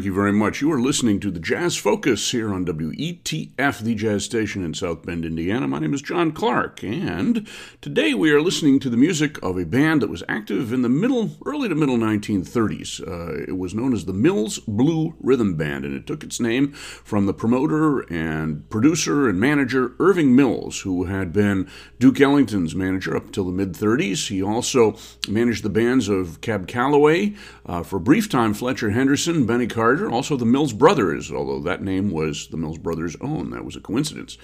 Thank you very much. You are listening to the Jazz Focus here on WETF, the jazz station in South Bend, Indiana. My name is John Clark, and today we are listening to the music of a band that was active in the middle, early to middle 1930s. Uh, it was known as the Mills Blue Rhythm Band, and it took its name from the promoter and producer and manager Irving Mills, who had been Duke Ellington's manager up until the mid 30s. He also managed the bands of Cab Calloway, uh, for a brief time, Fletcher Henderson, Benny Carter, also the Mills Brothers, although that name was the Mills Brothers' own. That was a coincidence.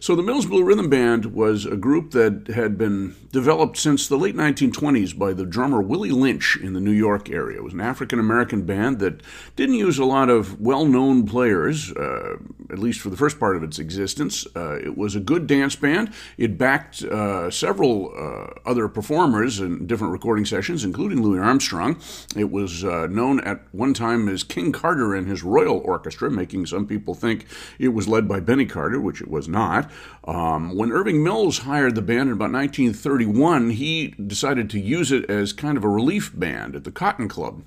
So the Mills Blue Rhythm Band was a group that had been developed since the late 1920s by the drummer Willie Lynch in the New York area. It was an African American band that didn't use a lot of well known players, uh, at least for the first part of its existence. Uh, it was a good dance band. It backed uh, several uh, other performers in different recording sessions, including Louis Armstrong. It was was uh, known at one time as King Carter and his Royal Orchestra, making some people think it was led by Benny Carter, which it was not. Um, when Irving Mills hired the band in about 1931, he decided to use it as kind of a relief band at the Cotton Club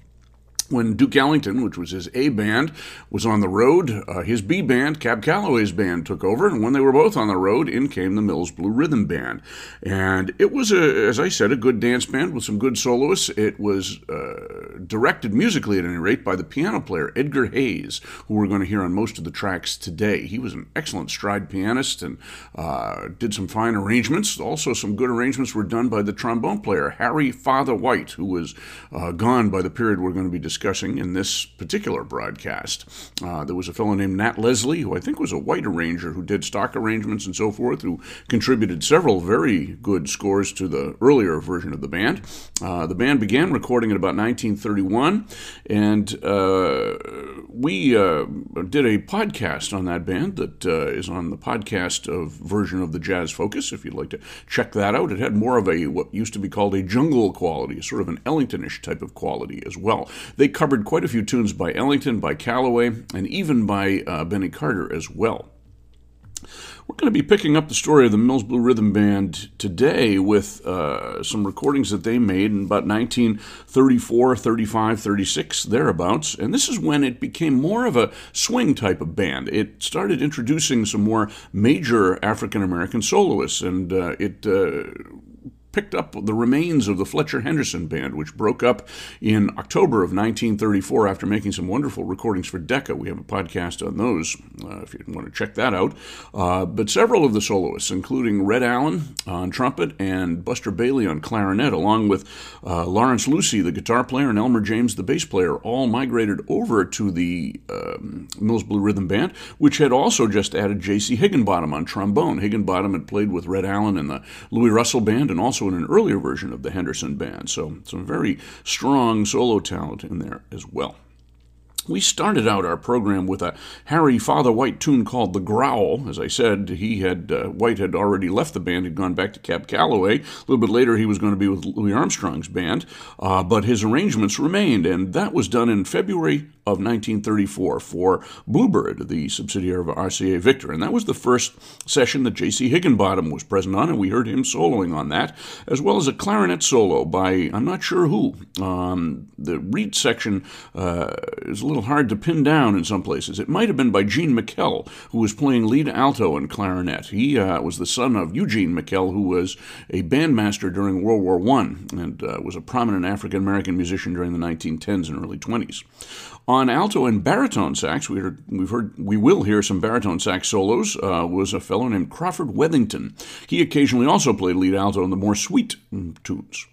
when Duke Ellington, which was his A band, was on the road, uh, his B band, Cab Calloway's band, took over. And when they were both on the road, in came the Mills Blue Rhythm Band. And it was, a, as I said, a good dance band with some good soloists. It was uh, directed musically, at any rate, by the piano player Edgar Hayes, who we're going to hear on most of the tracks today. He was an excellent stride pianist and uh, did some fine arrangements. Also, some good arrangements were done by the trombone player Harry Father White, who was uh, gone by the period we're going to be discussing discussing in this particular broadcast. Uh, there was a fellow named Nat Leslie, who I think was a white arranger who did stock arrangements and so forth, who contributed several very good scores to the earlier version of the band. Uh, the band began recording in about 1931, and uh, we uh, did a podcast on that band that uh, is on the podcast of version of the Jazz Focus. If you'd like to check that out, it had more of a what used to be called a jungle quality, sort of an Ellingtonish type of quality as well. They they covered quite a few tunes by Ellington, by Calloway, and even by uh, Benny Carter as well. We're going to be picking up the story of the Mills Blue Rhythm Band today with uh, some recordings that they made in about 1934, 35, 36, thereabouts. And this is when it became more of a swing type of band. It started introducing some more major African American soloists, and uh, it uh, picked up the remains of the Fletcher Henderson Band, which broke up in October of 1934 after making some wonderful recordings for Decca. We have a podcast on those uh, if you want to check that out. Uh, but several of the soloists, including Red Allen on trumpet and Buster Bailey on clarinet, along with uh, Lawrence Lucie, the guitar player, and Elmer James, the bass player, all migrated over to the um, Mills Blue Rhythm Band, which had also just added J.C. Higginbotham on trombone. Higginbotham had played with Red Allen in the Luis Russell Band and also in an earlier version of the Henderson Band. So some very strong solo talent in there as well. We started out our program with a Harry Father White tune called The Growl. As I said, he had uh, White had already left the band, had gone back to Cab Calloway. A little bit later, he was going to be with Louis Armstrong's band, uh, but his arrangements remained, and that was done in February of 1934 for Bluebird, the subsidiary of RCA Victor. And that was the first session that J.C. Higginbotham was present on, and we heard him soloing on that, as well as a clarinet solo by I'm not sure who. Um, the reed section uh, is a little hard to pin down in some places. It might have been by Gene Mikell, who was playing lead alto and clarinet. He uh, was the son of Eugene Mikell, who was a bandmaster during World War I and uh, was a prominent African American musician during the 1910s and early 20s. On alto and baritone sax, we heard, we've heard, we will hear some baritone sax solos. Uh, was a fellow named Crawford Wethington. He occasionally also played lead alto in the more sweet tunes.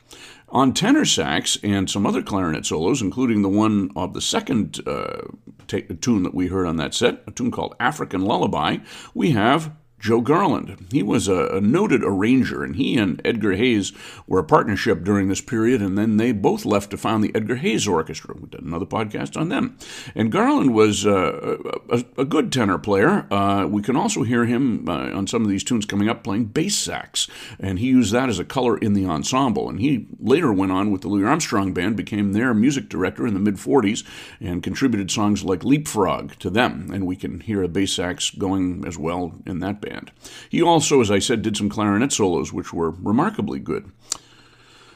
On tenor sax and some other clarinet solos, including the one of the second uh, t- tune that we heard on that set, a tune called African Lullaby, we have Joe Garland. He was a, a, noted arranger, and he and Edgar Hayes were a partnership during this period, and then they both left to found the Edgar Hayes Orchestra. We did another podcast on them. And Garland was uh, a, a, good tenor player. Uh, we can also hear him uh, on some of these tunes coming up playing bass sax, and he used that as a color in the ensemble. And he later went on with the Louis Armstrong Band, became their music director in the mid 40s, and contributed songs like Leapfrog to them. And we can hear a bass sax going as well in that band band. He also, as I said, did some clarinet solos, which were remarkably good.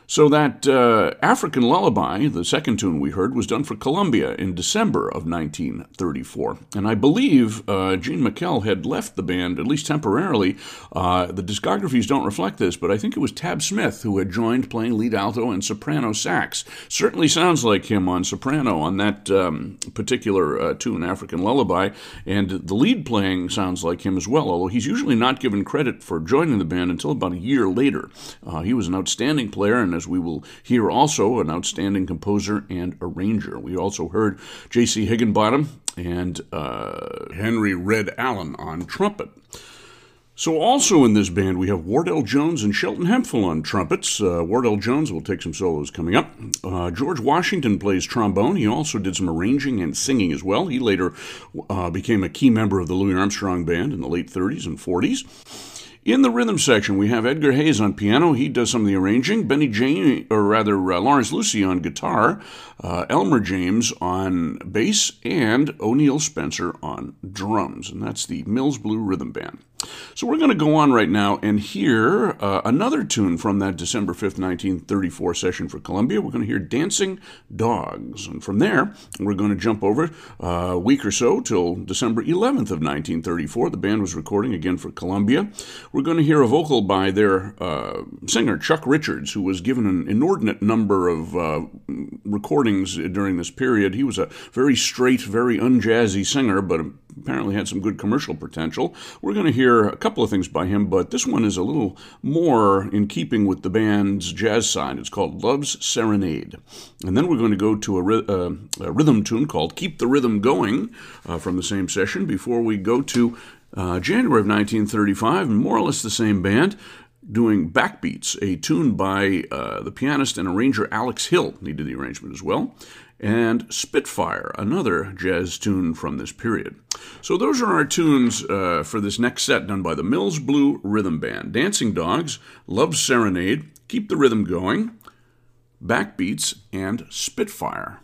So that uh, African Lullaby, the second tune we heard, was done for Columbia in December of 1934. And I believe uh, Gene Mikell had left the band, at least temporarily. Uh, the discographies don't reflect this, but I think it was Tab Smith who had joined playing lead alto and soprano sax. Certainly sounds like him on soprano on that um, particular uh, tune, African Lullaby. And the lead playing sounds like him as well, although he's usually not given credit for joining the band until about a year later. Uh, he was an outstanding player and as we will hear also, an outstanding composer and arranger. We also heard J.C. Higginbotham and uh, Henry Red Allen on trumpet. So, also in this band, we have Wardell Jones and Shelton Hemphill on trumpets. Uh, Wardell Jones will take some solos coming up. Uh, George Washington plays trombone. He also did some arranging and singing as well. He later uh, became a key member of the Louis Armstrong Band in the late 30s and 40s. In the rhythm section, we have Edgar Hayes on piano. He does some of the arranging. Benny James, or rather uh, Lawrence Lucie on guitar. Uh, Elmer James on bass, and O'Neill Spencer on drums. And that's the Mills Blue Rhythm Band. So we're going to go on right now and hear uh, another tune from that December 5th, 1934 session for Columbia. We're going to hear Dancing Dogs. And from there, we're going to jump over uh, a week or so till December 11th of 1934. The band was recording again for Columbia. We're going to hear a vocal by their uh, singer, Chuck Richards, who was given an inordinate number of uh, recordings during this period. He was a very straight, very unjazzy singer, but apparently had some good commercial potential. We're going to hear a couple of things by him, but this one is a little more in keeping with the band's jazz side. It's called Love's Serenade. And then we're going to go to a, uh, a rhythm tune called Keep the Rhythm Going uh, from the same session before we go to uh, January of 1935, more or less the same band doing Backbeats, a tune by uh, the pianist and arranger Alex Hill. He did the arrangement as well and Spitfire, another jazz tune from this period. So, those are our tunes uh, for this next set done by the Mills Blue Rhythm Band Dancing Dogs, Love Serenade, Keep the Rhythm Going, Backbeats, and Spitfire.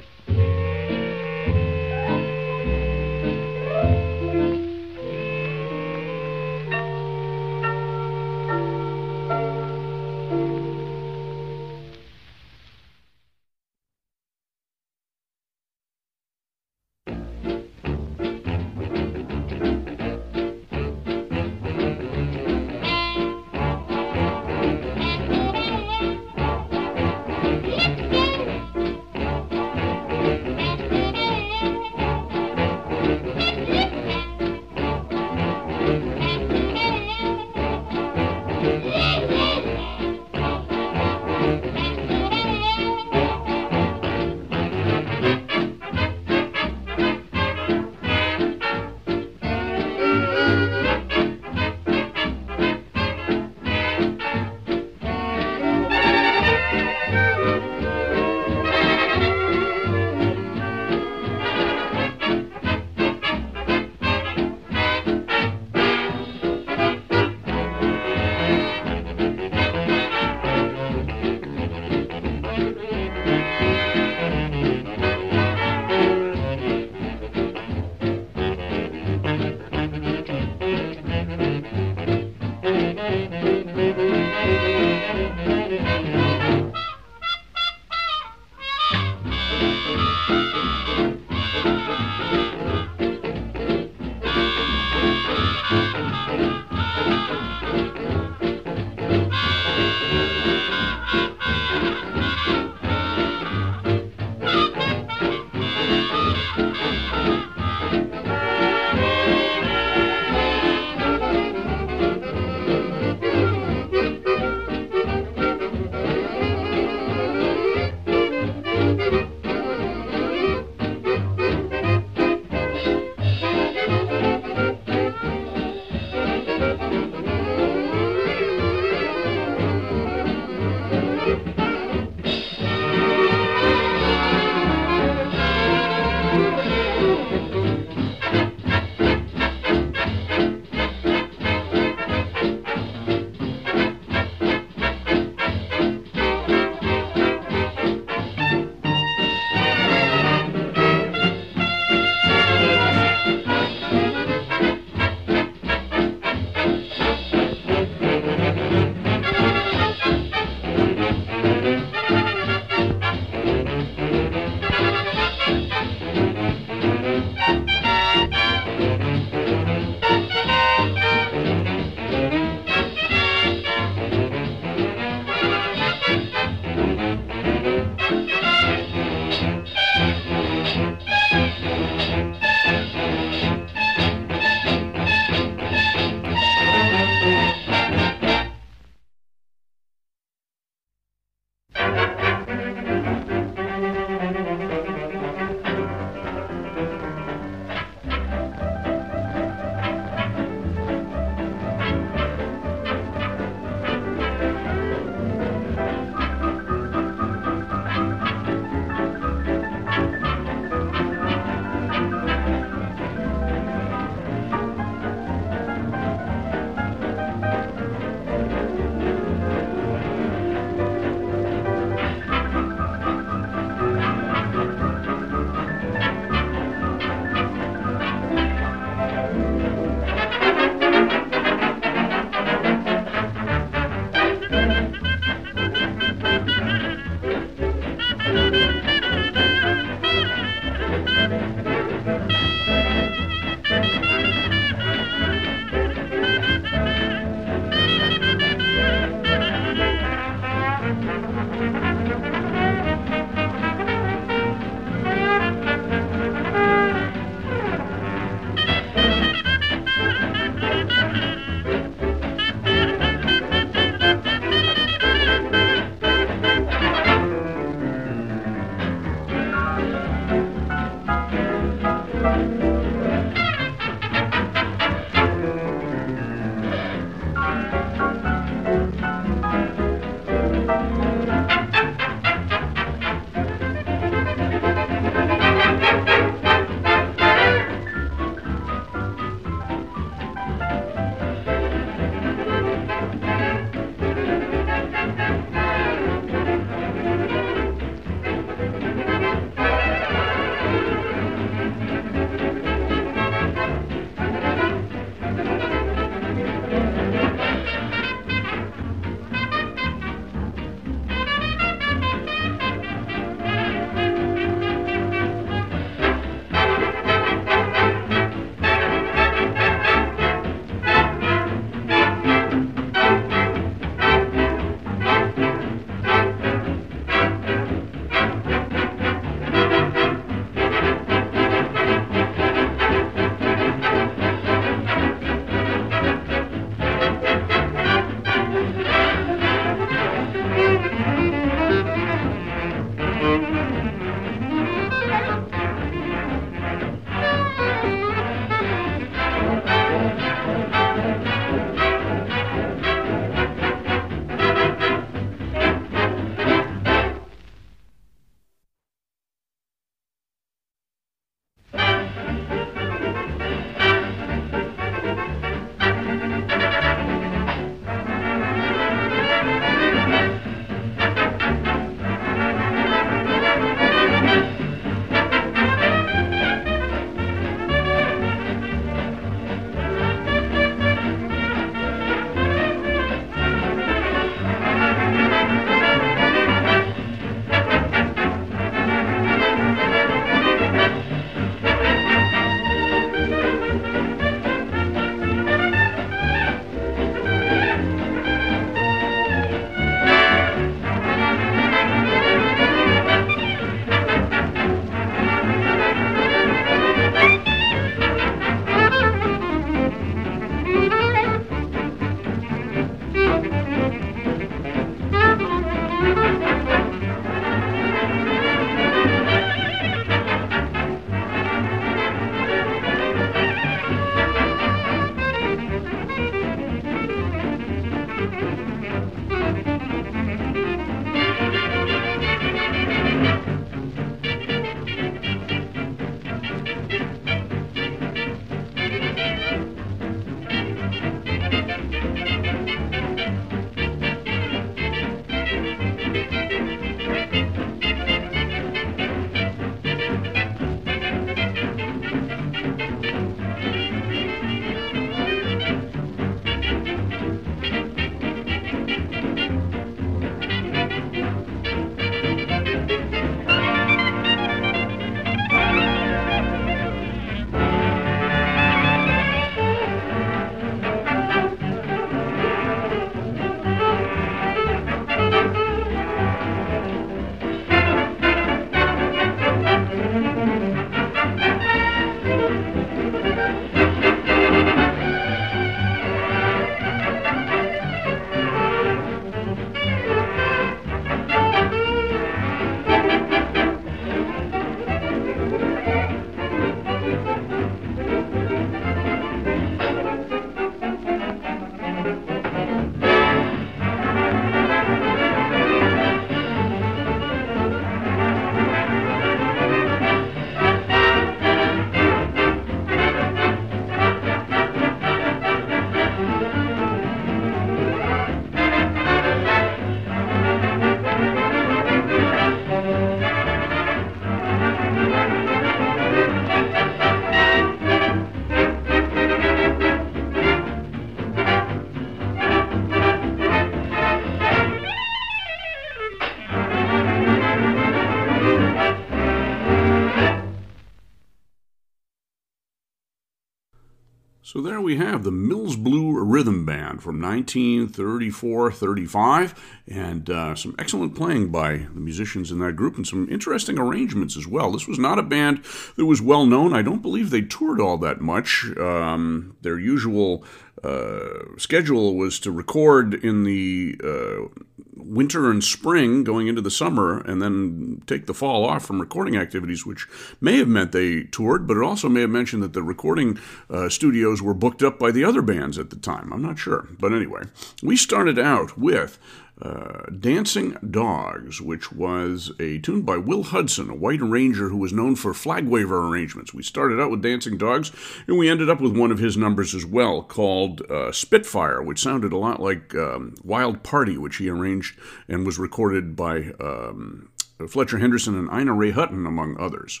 There we have the Mills Blue Rhythm Band from 1934 35, and uh, some excellent playing by the musicians in that group, and some interesting arrangements as well. This was not a band that was well known. I don't believe they toured all that much. Um, their usual uh, schedule was to record in the uh, winter and spring going into the summer and then take the fall off from recording activities, which may have meant they toured, but it also may have mentioned that the recording uh, studios were booked up by the other bands at the time. I'm not sure. But anyway, we started out with uh, Dancing Dogs, which was a tune by Will Hudson, a white arranger who was known for flag waver arrangements. We started out with Dancing Dogs, and we ended up with one of his numbers as well called uh, Spitfire, which sounded a lot like um, Wild Party, which he arranged and was recorded by um, Fletcher Henderson and Ina Ray Hutton, among others.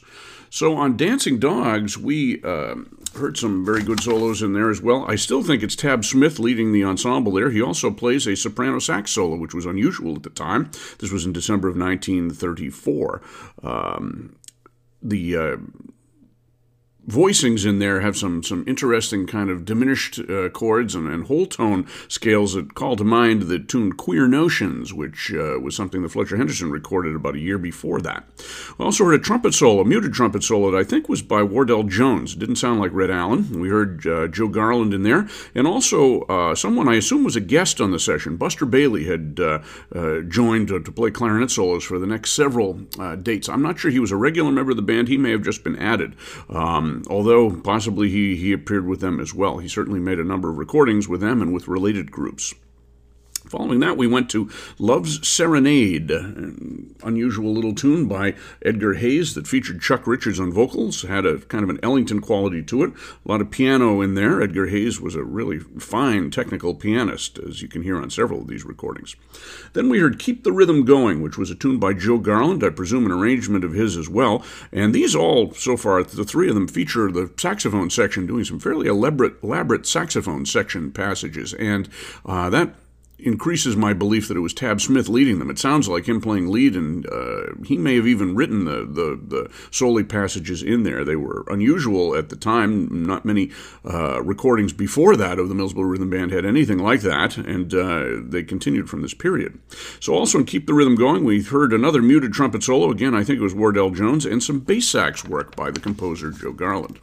So on Dancing Dogs, we uh, heard some very good solos in there as well. I still think it's Tab Smith leading the ensemble there. He also plays a soprano sax solo, which was unusual at the time. This was in December of 1934. Um, the uh, voicings in there have some some interesting kind of diminished uh, chords and, and, whole tone scales that call to mind the tune Queer Notions, which uh, was something that Fletcher Henderson recorded about a year before that. We also heard a trumpet solo, a muted trumpet solo that I think was by Wardell Jones. It didn't sound like Red Allen. We heard uh, Joe Garland in there, and also uh, someone I assume was a guest on the session. Buster Bailey had uh, uh, joined to, to, play clarinet solos for the next several dates. I'm not sure he was a regular member of the band. He may have just been added. Um, although possibly he, he appeared with them as well. He certainly made a number of recordings with them and with related groups. Following that, we went to Love's Serenade, an unusual little tune by Edgar Hayes that featured Chuck Richards on vocals, had a kind of an Ellington quality to it, a lot of piano in there. Edgar Hayes was a really fine technical pianist, as you can hear on several of these recordings. Then we heard Keep the Rhythm Going, which was a tune by Joe Garland, I presume an arrangement of his as well. And these all, so far, the three of them feature the saxophone section doing some fairly elaborate, elaborate saxophone section passages, and uh, that increases my belief that it was Tab Smith leading them. It sounds like him playing lead, and uh, he may have even written the, the, the soli passages in there. They were unusual at the time. Not many uh, recordings before that of the Mills Blue Rhythm Band had anything like that, and uh, they continued from this period. So, also in Keep the Rhythm Going, we heard another muted trumpet solo. Again, I think it was Wardell Jones, and some bass sax work by the composer Joe Garland.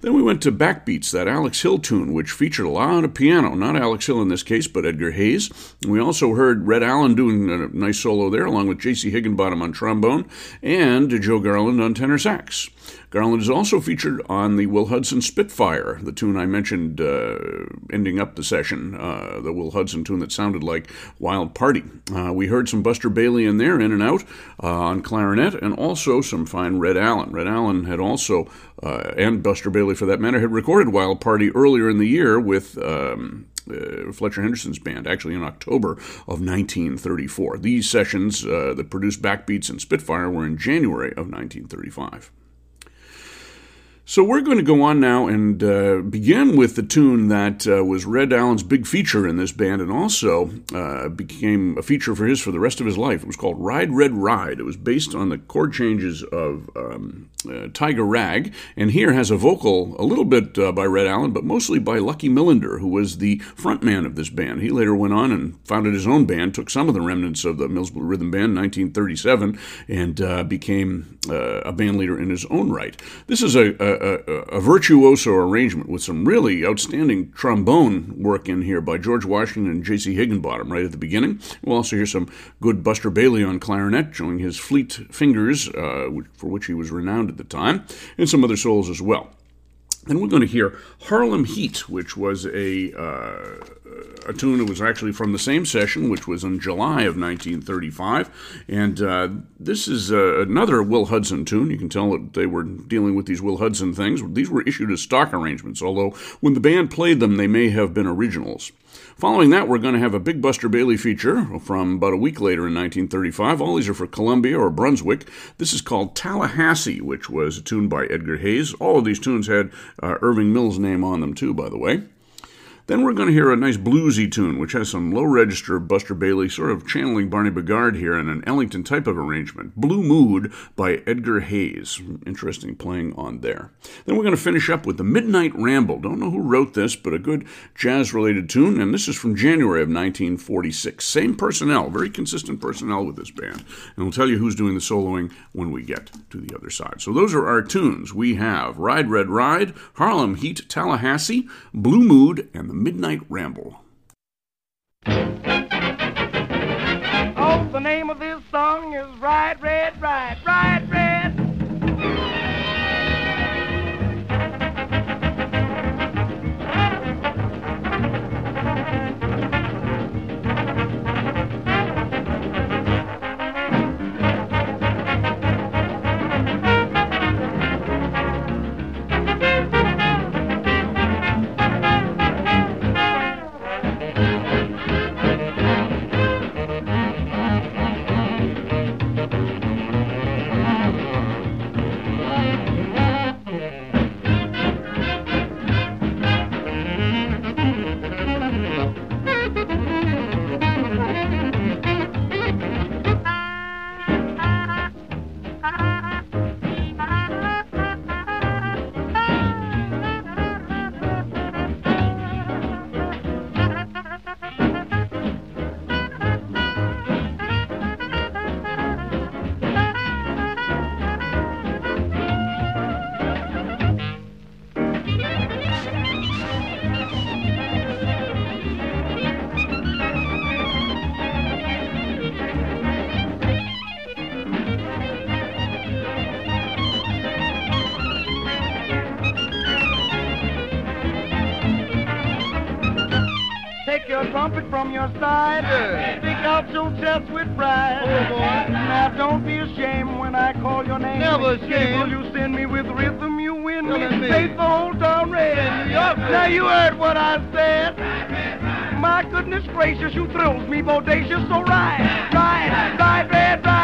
Then we went to Backbeats, that Alex Hill tune, which featured a lot of piano. Not Alex Hill in this case, but Edgar Hayes. We also heard Red Allen doing a nice solo there, along with J.C. Higginbotham on trombone and Joe Garland on tenor sax. Garland is also featured on the Will Hudson Spitfire, the tune I mentioned uh, ending up the session, uh, the Will Hudson tune that sounded like Wild Party. Uh, we heard some Buster Bailey in there, in and out, uh, on clarinet, and also some fine Red Allen. Red Allen had also, uh, and Buster Bailey for that matter, had recorded Wild Party earlier in the year with um, uh, Fletcher Henderson's band, actually in October of 1934. These sessions uh, that produced Backbeats and Spitfire were in January of 1935. So we're going to go on now and uh, begin with the tune that uh, was Red Allen's big feature in this band and also uh, became a feature for his for the rest of his life. It was called Ride Red Ride. It was based on the chord changes of um, uh, Tiger Rag, and here has a vocal a little bit uh, by Red Allen, but mostly by Lucky Millinder, who was the frontman of this band. He later went on and founded his own band, took some of the remnants of the Mills Blue Rhythm Band in 1937, and uh, became a band leader in his own right. This is a, a a, a, virtuoso arrangement with some really outstanding trombone work in here by George Washington and J.C. Higginbotham right at the beginning. We'll also hear some good Buster Bailey on clarinet, showing his fleet fingers, uh, for which he was renowned at the time, and some other solos as well. Then we're going to hear Harlem Heat, which was a, uh, a tune that was actually from the same session, which was in July of 1935. And uh, this is uh, another Will Hudson tune. You can tell that they were dealing with these Will Hudson things. These were issued as stock arrangements, although when the band played them, they may have been originals. Following that, we're going to have a big Buster Bailey feature from about a week later in 1935. All these are for Columbia or Brunswick. This is called Tallahassee, which was a tune by Edgar Hayes. All of these tunes had uh, Irving Mills' name on them, too, by the way. Then we're going to hear a nice bluesy tune, which has some low register Buster Bailey, sort of channeling Barney Bigard here in an Ellington type of arrangement. Blue Mood by Edgar Hayes. Interesting playing on there. Then we're going to finish up with the Midnight Ramble. Don't know who wrote this, but a good jazz related tune, and this is from January of 1946. Same personnel, very consistent personnel with this band. And we'll tell you who's doing the soloing when we get to the other side. So those are our tunes. We have Ride Red Ride, Harlem Heat, Tallahassee, Blue Mood, and the Midnight Ramble. Oh, the name of this song is Ride Red, Ride, Ride Red. From your side. Stick out your chest with pride. Oh, boy. Now don't be ashamed when I call your name. Never ashamed. You send me with rhythm? You win me. me. The whole town red. New York. Now you heard what I said. My goodness gracious, you thrills me bodacious. So ride, ride, ride ride, ride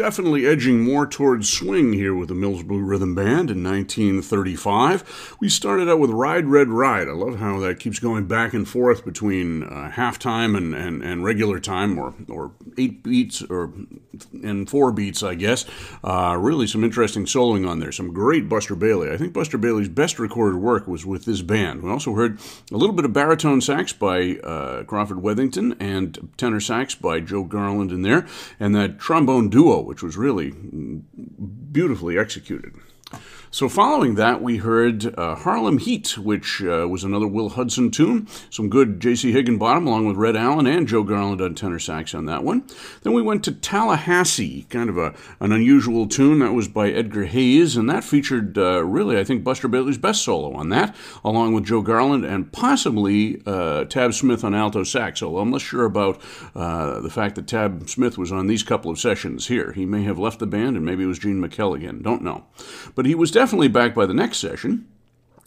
definitely edging more towards swing here with the Mills Blue Rhythm Band in 1935. We started out with Ride Red Ride. I love how that keeps going back and forth between uh, halftime and, and, and regular time, or, or eight beats or and four beats, I guess. Uh, really, some interesting soloing on there. Some great Buster Bailey. I think Buster Bailey's best recorded work was with this band. We also heard a little bit of baritone sax by uh, Crawford Wethington and tenor sax by Joe Garland in there, and that trombone duo, which was really mm, beautifully executed. So, following that, we heard uh, Harlem Heat, which uh, was another Will Hudson tune. Some good J.C. Higginbotham, along with Red Allen and Joe Garland on tenor sax on that one. Then we went to Tallahassee, kind of a, an unusual tune. That was by Edgar Hayes, and that featured uh, really, I think, Buster Bailey's best solo on that, along with Joe Garland and possibly uh, Tab Smith on alto sax. Although I'm less sure about uh, the fact that Tab Smith was on these couple of sessions here. He may have left the band, and maybe it was Gene McKelligan. Don't know. But he was definitely back by the next session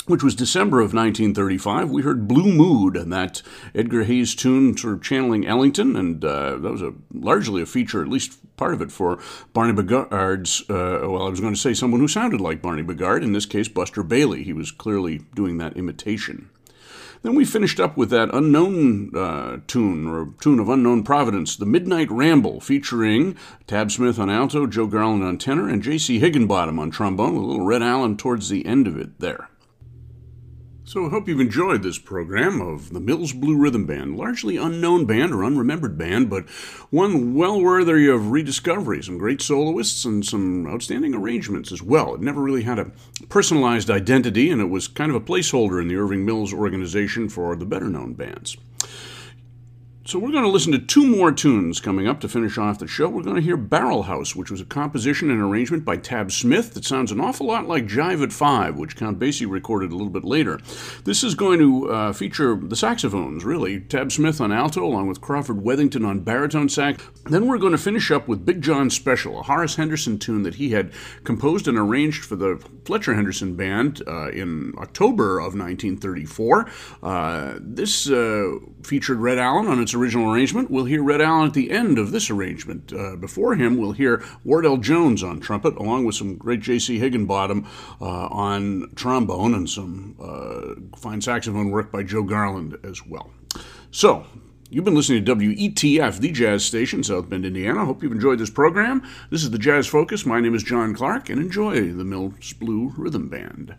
which was December of 1935, we heard Blue Mood, and that Edgar Hayes tune sort of channeling Ellington, and uh, that was a largely a feature, at least part of it, for Barney Bigard's, uh, well, I was going to say someone who sounded like Barney Bigard, in this case, Buster Bailey. He was clearly doing that imitation. Then we finished up with that unknown uh, tune, or tune of unknown providence, The Midnight Ramble, featuring Tab Smith on alto, Joe Garland on tenor, and J.C. Higginbotham on trombone, with a little Red Allen towards the end of it there. So I hope you've enjoyed this program of the Mills Blue Rhythm Band. Largely unknown band or unremembered band, but one well worthy of rediscovery. Some great soloists and some outstanding arrangements as well. It never really had a personalized identity, and it was kind of a placeholder in the Irving Mills organization for the better known bands. So we're going to listen to two more tunes coming up to finish off the show. We're going to hear Barrel House, which was a composition and arrangement by Tab Smith that sounds an awful lot like Jive at Five, which Count Basie recorded a little bit later. This is going to uh, feature the saxophones, really. Tab Smith on alto, along with Crawford Wethington on baritone sax. Then we're going to finish up with Big John Special, a Horace Henderson tune that he had composed and arranged for the Fletcher Henderson Band uh, in October of 1934. Uh, this uh, featured Red Allen on its original arrangement. We'll hear Red Allen at the end of this arrangement. Uh, before him, we'll hear Wardell Jones on trumpet, along with some great J.C. Higginbotham uh, on trombone and some uh, fine saxophone work by Joe Garland as well. So, You've been listening to WETF, the jazz station, South Bend, Indiana. Hope you've enjoyed this program. This is the Jazz Focus. My name is John Clark, and enjoy the Mills Blue Rhythm Band.